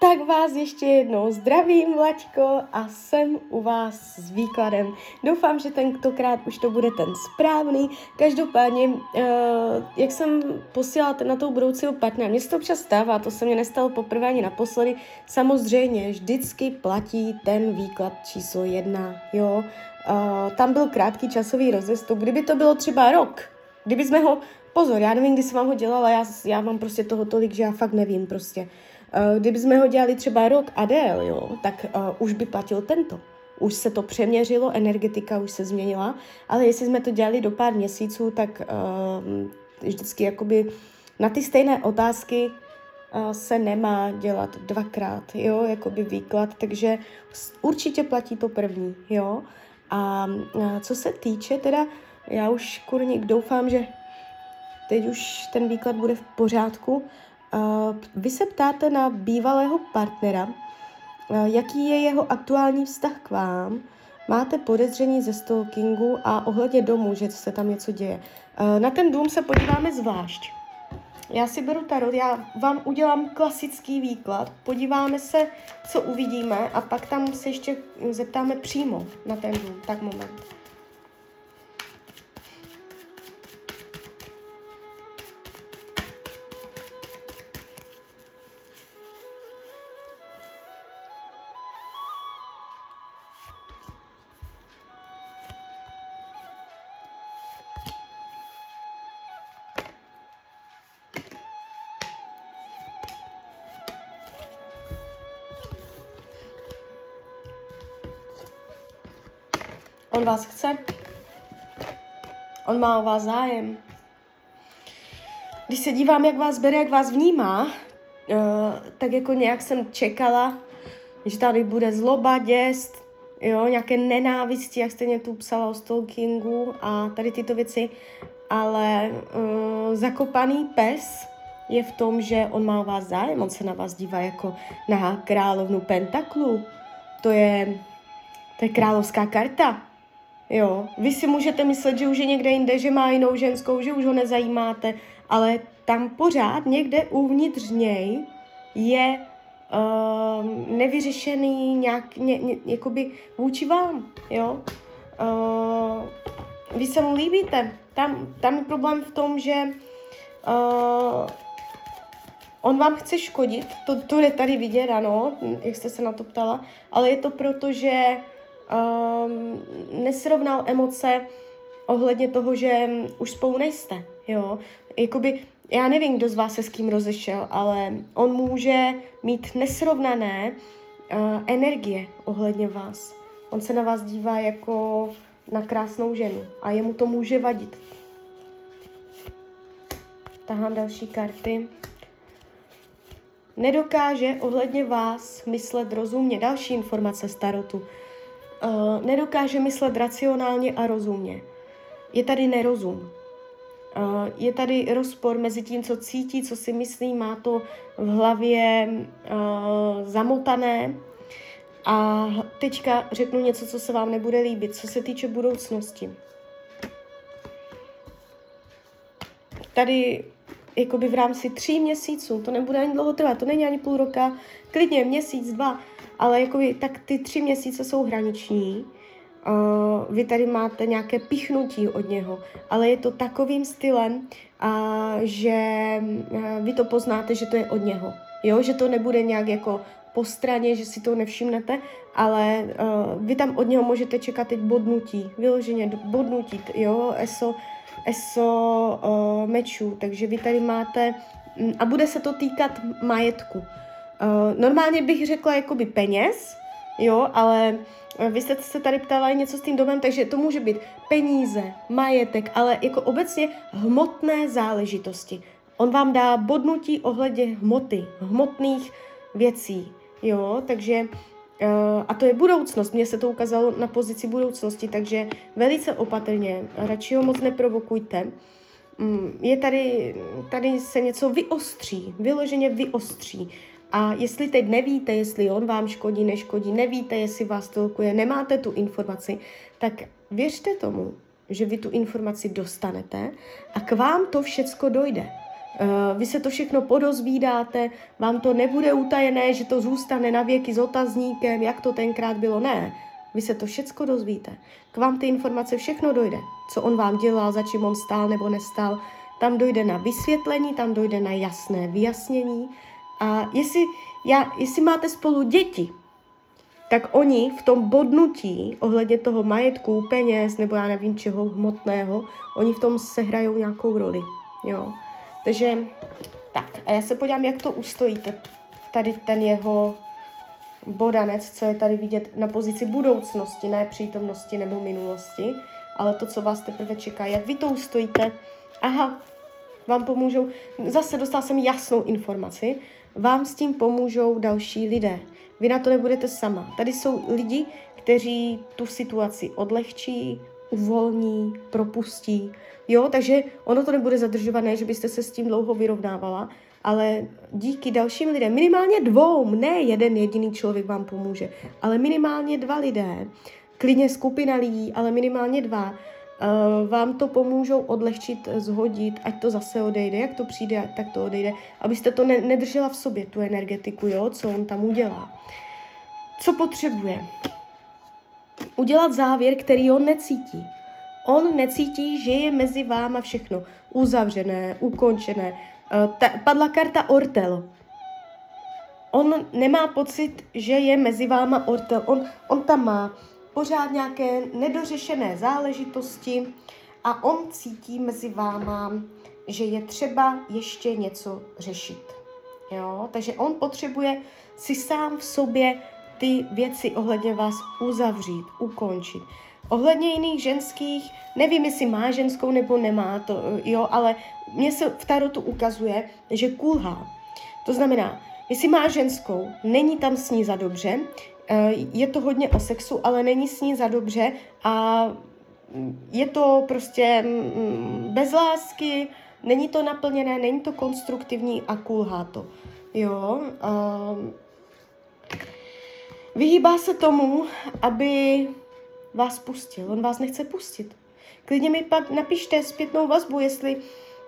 Tak vás ještě jednou zdravím, Vlaďko, a jsem u vás s výkladem. Doufám, že tentokrát už to bude ten správný. Každopádně, uh, jak jsem posílala na tou budoucího partnera, mně se to občas stává, to se mě nestalo poprvé ani naposledy. Samozřejmě, vždycky platí ten výklad číslo jedna, jo. Uh, tam byl krátký časový rozestup. Kdyby to bylo třeba rok, kdyby jsme ho, pozor, já nevím, kdy jsem vám ho dělala, já, já mám prostě toho tolik, že já fakt nevím prostě. Uh, kdyby jsme ho dělali třeba rok a dél, jo, tak uh, už by platil tento. Už se to přeměřilo, energetika už se změnila, ale jestli jsme to dělali do pár měsíců, tak uh, vždycky jakoby na ty stejné otázky uh, se nemá dělat dvakrát, jo, jakoby výklad, takže určitě platí to první, jo. A uh, co se týče teda, já už kurník doufám, že teď už ten výklad bude v pořádku, vy se ptáte na bývalého partnera, jaký je jeho aktuální vztah k vám, máte podezření ze stalkingu a ohledně domu, že se tam něco děje. Na ten dům se podíváme zvlášť. Já si beru tarot, já vám udělám klasický výklad, podíváme se, co uvidíme a pak tam se ještě zeptáme přímo na ten dům. Tak moment. On vás chce. On má o vás zájem. Když se dívám, jak vás bere, jak vás vnímá, uh, tak jako nějak jsem čekala, že tady bude zloba, děst, jo, nějaké nenávisti, jak jste mě tu psala o stalkingu a tady tyto věci, ale uh, zakopaný pes je v tom, že on má o vás zájem, on se na vás dívá jako na královnu pentaklu. To je, to je královská karta. Jo, vy si můžete myslet, že už je někde jinde, že má jinou ženskou, že už ho nezajímáte, ale tam pořád někde uvnitř něj je uh, nevyřešený nějak, ně, ně, jakoby vůči vám, jo. Uh, vy se mu líbíte. Tam, tam je problém v tom, že uh, on vám chce škodit, to, to je tady vidět, ano, jak jste se na to ptala, ale je to proto, že um, nesrovnal emoce ohledně toho, že už spolu nejste, jo. Jakoby, já nevím, kdo z vás se s kým rozešel, ale on může mít nesrovnané uh, energie ohledně vás. On se na vás dívá jako na krásnou ženu a jemu to může vadit. Tahám další karty. Nedokáže ohledně vás myslet rozumně. Další informace starotu uh, nedokáže myslet racionálně a rozumně. Je tady nerozum. Uh, je tady rozpor mezi tím, co cítí, co si myslí, má to v hlavě uh, zamotané. A teďka řeknu něco, co se vám nebude líbit, co se týče budoucnosti. Tady jakoby v rámci tří měsíců, to nebude ani dlouho trvat, to není ani půl roka, klidně měsíc, dva, ale jakoby, tak ty tři měsíce jsou hraniční. Uh, vy tady máte nějaké pichnutí od něho, ale je to takovým stylem, uh, že uh, vy to poznáte, že to je od něho. Jo, že to nebude nějak jako po straně, že si to nevšimnete, ale uh, vy tam od něho můžete čekat teď bodnutí, vyloženě bodnutí, jo, eso, eso uh, mečů, takže vy tady máte, um, a bude se to týkat majetku. Uh, normálně bych řekla jakoby peněz, jo, ale eh, vy jste se tady ptala něco s tím domem, takže to může být peníze, majetek, ale jako obecně hmotné záležitosti. On vám dá bodnutí ohledě hmoty, hmotných věcí, jo, takže uh, a to je budoucnost, mně se to ukázalo na pozici budoucnosti, takže velice opatrně, radši ho moc neprovokujte. Mm, je tady, tady se něco vyostří, vyloženě vyostří. A jestli teď nevíte, jestli on vám škodí, neškodí, nevíte, jestli vás tolkuje, nemáte tu informaci, tak věřte tomu, že vy tu informaci dostanete a k vám to všecko dojde. Uh, vy se to všechno podozvídáte, vám to nebude utajené, že to zůstane na věky s otazníkem, jak to tenkrát bylo. Ne, vy se to všecko dozvíte. K vám ty informace všechno dojde. Co on vám dělal, za čím on stál nebo nestál. Tam dojde na vysvětlení, tam dojde na jasné vyjasnění. A jestli, já, jestli máte spolu děti, tak oni v tom bodnutí ohledně toho majetku, peněz nebo já nevím čeho hmotného, oni v tom sehrajou nějakou roli. Jo. Takže tak, a já se podívám, jak to ustojíte. Tady ten jeho bodanec, co je tady vidět na pozici budoucnosti, ne přítomnosti nebo minulosti, ale to, co vás teprve čeká. Jak vy to ustojíte? Aha, vám pomůžou, zase dostal jsem jasnou informaci, vám s tím pomůžou další lidé. Vy na to nebudete sama. Tady jsou lidi, kteří tu situaci odlehčí, uvolní, propustí. Jo, takže ono to nebude zadržované, že byste se s tím dlouho vyrovnávala, ale díky dalším lidem, minimálně dvou, ne jeden jediný člověk vám pomůže, ale minimálně dva lidé, klidně skupina lidí, ale minimálně dva, vám to pomůžou odlehčit, zhodit, ať to zase odejde, jak to přijde, tak to odejde, abyste to ne- nedržela v sobě, tu energetiku, jo, co on tam udělá. Co potřebuje? Udělat závěr, který on necítí. On necítí, že je mezi váma všechno uzavřené, ukončené, Eh, ta, padla karta Ortel. On nemá pocit, že je mezi váma Ortel. On, on tam má pořád nějaké nedořešené záležitosti a on cítí mezi váma, že je třeba ještě něco řešit. Jo? Takže on potřebuje si sám v sobě ty věci ohledně vás uzavřít, ukončit. Ohledně jiných ženských, nevím, jestli má ženskou nebo nemá, to, jo, ale mně se v tarotu ukazuje, že kulhá. To znamená, jestli má ženskou, není tam s ní za dobře, je to hodně o sexu, ale není s ní za dobře a je to prostě mm, bez lásky, není to naplněné, není to konstruktivní a kulhá to. Jo, um, vyhýbá se tomu, aby vás pustil. On vás nechce pustit. Klidně mi pak napište zpětnou vazbu, jestli,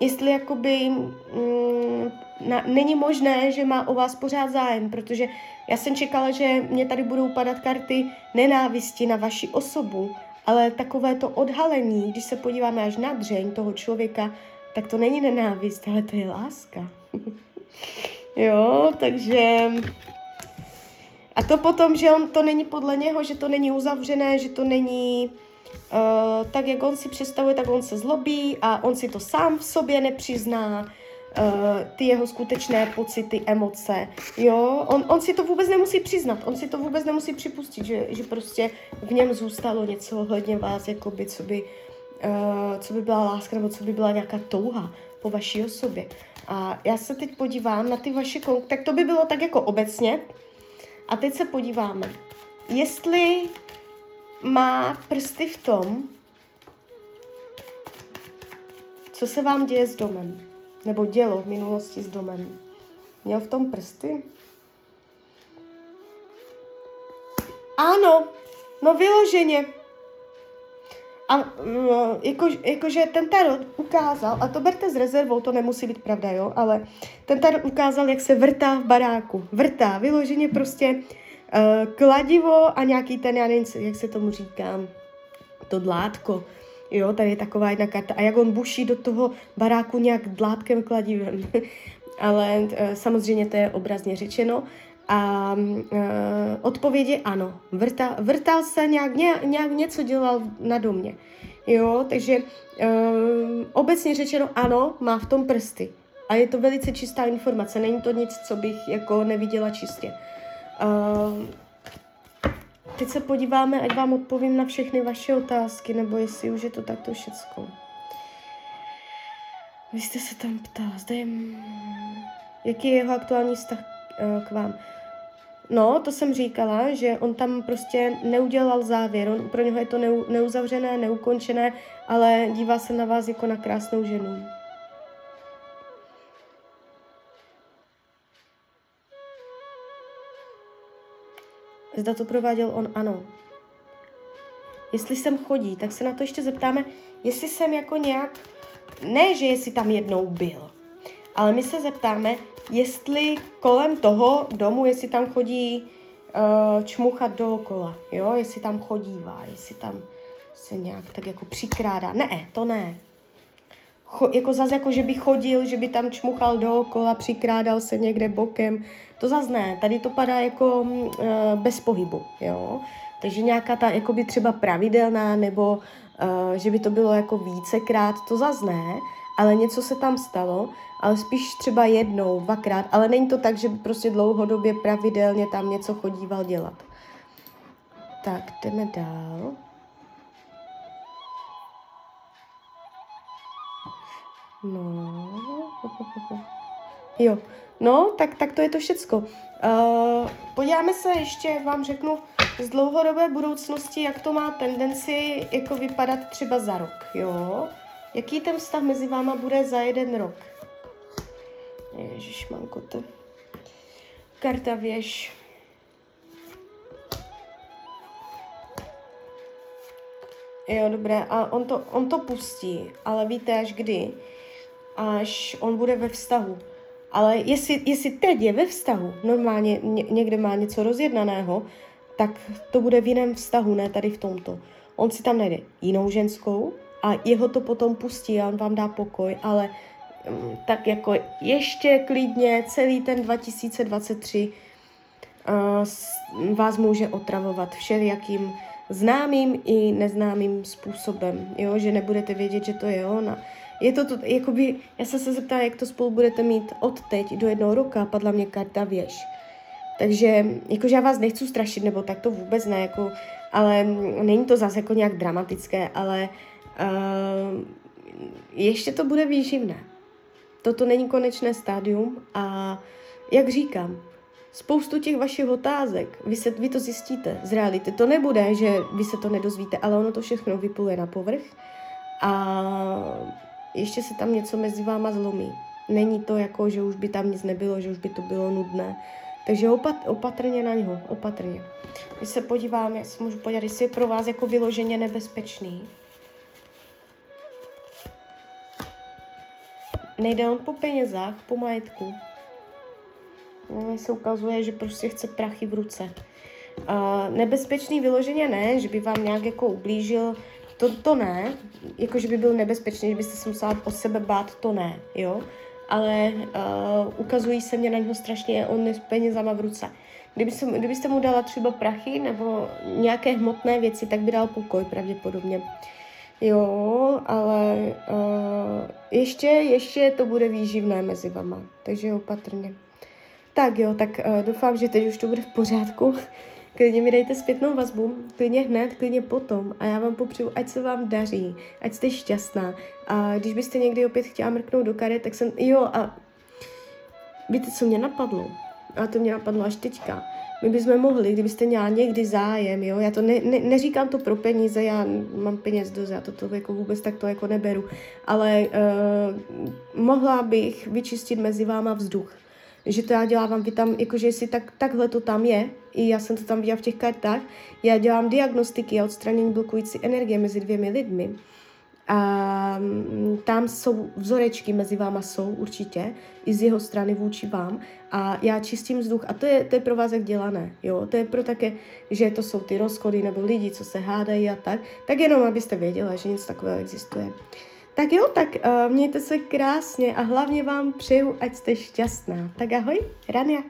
jestli jakoby mm, na, není možné, že má o vás pořád zájem, protože já jsem čekala, že mě tady budou padat karty nenávisti na vaši osobu, ale takové to odhalení, když se podíváme až na dřeň toho člověka, tak to není nenávist, ale to je láska. jo, takže a to potom, že on to není podle něho, že to není uzavřené, že to není uh, tak, jak on si představuje, tak on se zlobí a on si to sám v sobě nepřizná, uh, ty jeho skutečné pocity, emoce, jo, on, on si to vůbec nemusí přiznat, on si to vůbec nemusí připustit, že, že prostě v něm zůstalo něco ohledně vás, jakoby, co by, uh, co by byla láska, nebo co by byla nějaká touha po vaší osobě. A já se teď podívám na ty vaše tak to by bylo tak jako obecně, a teď se podíváme, jestli má prsty v tom, co se vám děje s domem, nebo dělo v minulosti s domem. Měl v tom prsty? Ano, no vyloženě. A no, jako, jakože ten tarot ukázal, a to berte s rezervou, to nemusí být pravda, jo, ale ten tarot ukázal, jak se vrtá v baráku. Vrtá, vyloženě prostě uh, kladivo a nějaký ten, já nevím, jak se tomu říká, to dlátko. Jo, tady je taková jedna karta. A jak on buší do toho baráku nějak dlátkem kladivem. ale uh, samozřejmě to je obrazně řečeno. A uh, odpověď je ano. Vrta, vrtal se nějak, nějak, nějak něco dělal na domě. Jo, takže uh, obecně řečeno ano, má v tom prsty. A je to velice čistá informace, není to nic, co bych jako neviděla čistě. Uh, teď se podíváme, ať vám odpovím na všechny vaše otázky, nebo jestli už je to takto všecko. Vy jste se tam ptal, zde je... Jaký je jeho aktuální vztah uh, k vám? No, to jsem říkala, že on tam prostě neudělal závěr. On, pro něho je to neu, neuzavřené, neukončené, ale dívá se na vás jako na krásnou ženu. Zda to prováděl on, ano. Jestli sem chodí, tak se na to ještě zeptáme, jestli jsem jako nějak, ne, že jestli tam jednou byl, Ale my se zeptáme, jestli kolem toho domu, jestli tam chodí uh, čmuchat dookola, jo, jestli tam chodívá, jestli tam se nějak tak jako přikrádá. Ne, to ne. Cho, jako zase jako, že by chodil, že by tam čmuchal dookola, přikrádal se někde bokem. To zase ne. Tady to padá jako uh, bez pohybu, jo. Takže nějaká ta jakoby třeba pravidelná, nebo uh, že by to bylo jako vícekrát, to zase ne, ale něco se tam stalo, ale spíš třeba jednou, dvakrát, ale není to tak, že by prostě dlouhodobě pravidelně tam něco chodíval dělat. Tak, jdeme dál. No. Jo. No, tak, tak to je to všecko. Uh, podíváme se ještě, vám řeknu, z dlouhodobé budoucnosti, jak to má tendenci jako vypadat třeba za rok, jo? Jaký ten vztah mezi váma bude za jeden rok? Ježíš, manko, to... Karta věž. Jo, dobré. A on to, on to pustí, ale víte až kdy? Až on bude ve vztahu. Ale jestli, jestli teď je ve vztahu, normálně ně, někde má něco rozjednaného, tak to bude v jiném vztahu, ne tady v tomto. On si tam najde jinou ženskou a jeho to potom pustí a on vám dá pokoj, ale mm, tak jako ještě klidně celý ten 2023 uh, vás může otravovat všelijakým známým i neznámým způsobem, jo, že nebudete vědět, že to je ona. Je to, to jakoby, já jsem se zeptala, jak to spolu budete mít od teď do jednoho roka, padla mě karta věž. Takže, jakože já vás nechci strašit, nebo tak to vůbec ne, jako, ale není to zase jako nějak dramatické, ale uh, ještě to bude výživné. Toto není konečné stádium a jak říkám, spoustu těch vašich otázek, vy, se, vy to zjistíte z reality. To nebude, že vy se to nedozvíte, ale ono to všechno vypluje na povrch a ještě se tam něco mezi váma zlomí. Není to jako, že už by tam nic nebylo, že už by to bylo nudné. Takže opat, opatrně na něho, opatrně. Když se podívám, jak můžu podívat, jestli je pro vás jako vyloženě nebezpečný. Nejde on po penězách, po majetku. Mně se ukazuje, že prostě chce prachy v ruce. Uh, nebezpečný vyloženě ne, že by vám nějak jako ublížil, to, to ne, jako že by byl nebezpečný, že byste se musela o sebe bát, to ne, jo ale uh, ukazují se mě na něho strašně, on je s penězama v ruce. Kdyby se, kdybyste mu dala třeba prachy nebo nějaké hmotné věci, tak by dal pokoj pravděpodobně. Jo, ale uh, ještě, ještě to bude výživné mezi vama, takže opatrně. Tak jo, tak uh, doufám, že teď už to bude v pořádku. Klidně mi dejte zpětnou vazbu, klidně hned, klidně potom a já vám popřeju, ať se vám daří, ať jste šťastná. A když byste někdy opět chtěla mrknout do karet, tak jsem, jo a víte, co mě napadlo? A to mě napadlo až teďka. My bychom mohli, kdybyste měla někdy zájem, jo, já to ne, ne, neříkám to pro peníze, já mám peněz dost, já to, to jako vůbec tak to jako neberu, ale uh, mohla bych vyčistit mezi váma vzduch že to já dělám, vy tam, jakože jestli tak, takhle to tam je, i já jsem to tam viděla v těch kartách, já dělám diagnostiky a odstranění blokující energie mezi dvěmi lidmi. A mm, tam jsou vzorečky mezi váma jsou určitě, i z jeho strany vůči vám. A já čistím vzduch a to je, to je pro vás jak dělané, jo. To je pro také, že to jsou ty rozchody nebo lidi, co se hádají a tak. Tak jenom, abyste věděla, že něco takového existuje. Tak jo, tak uh, mějte se krásně a hlavně vám přeju, ať jste šťastná. Tak ahoj, Rania.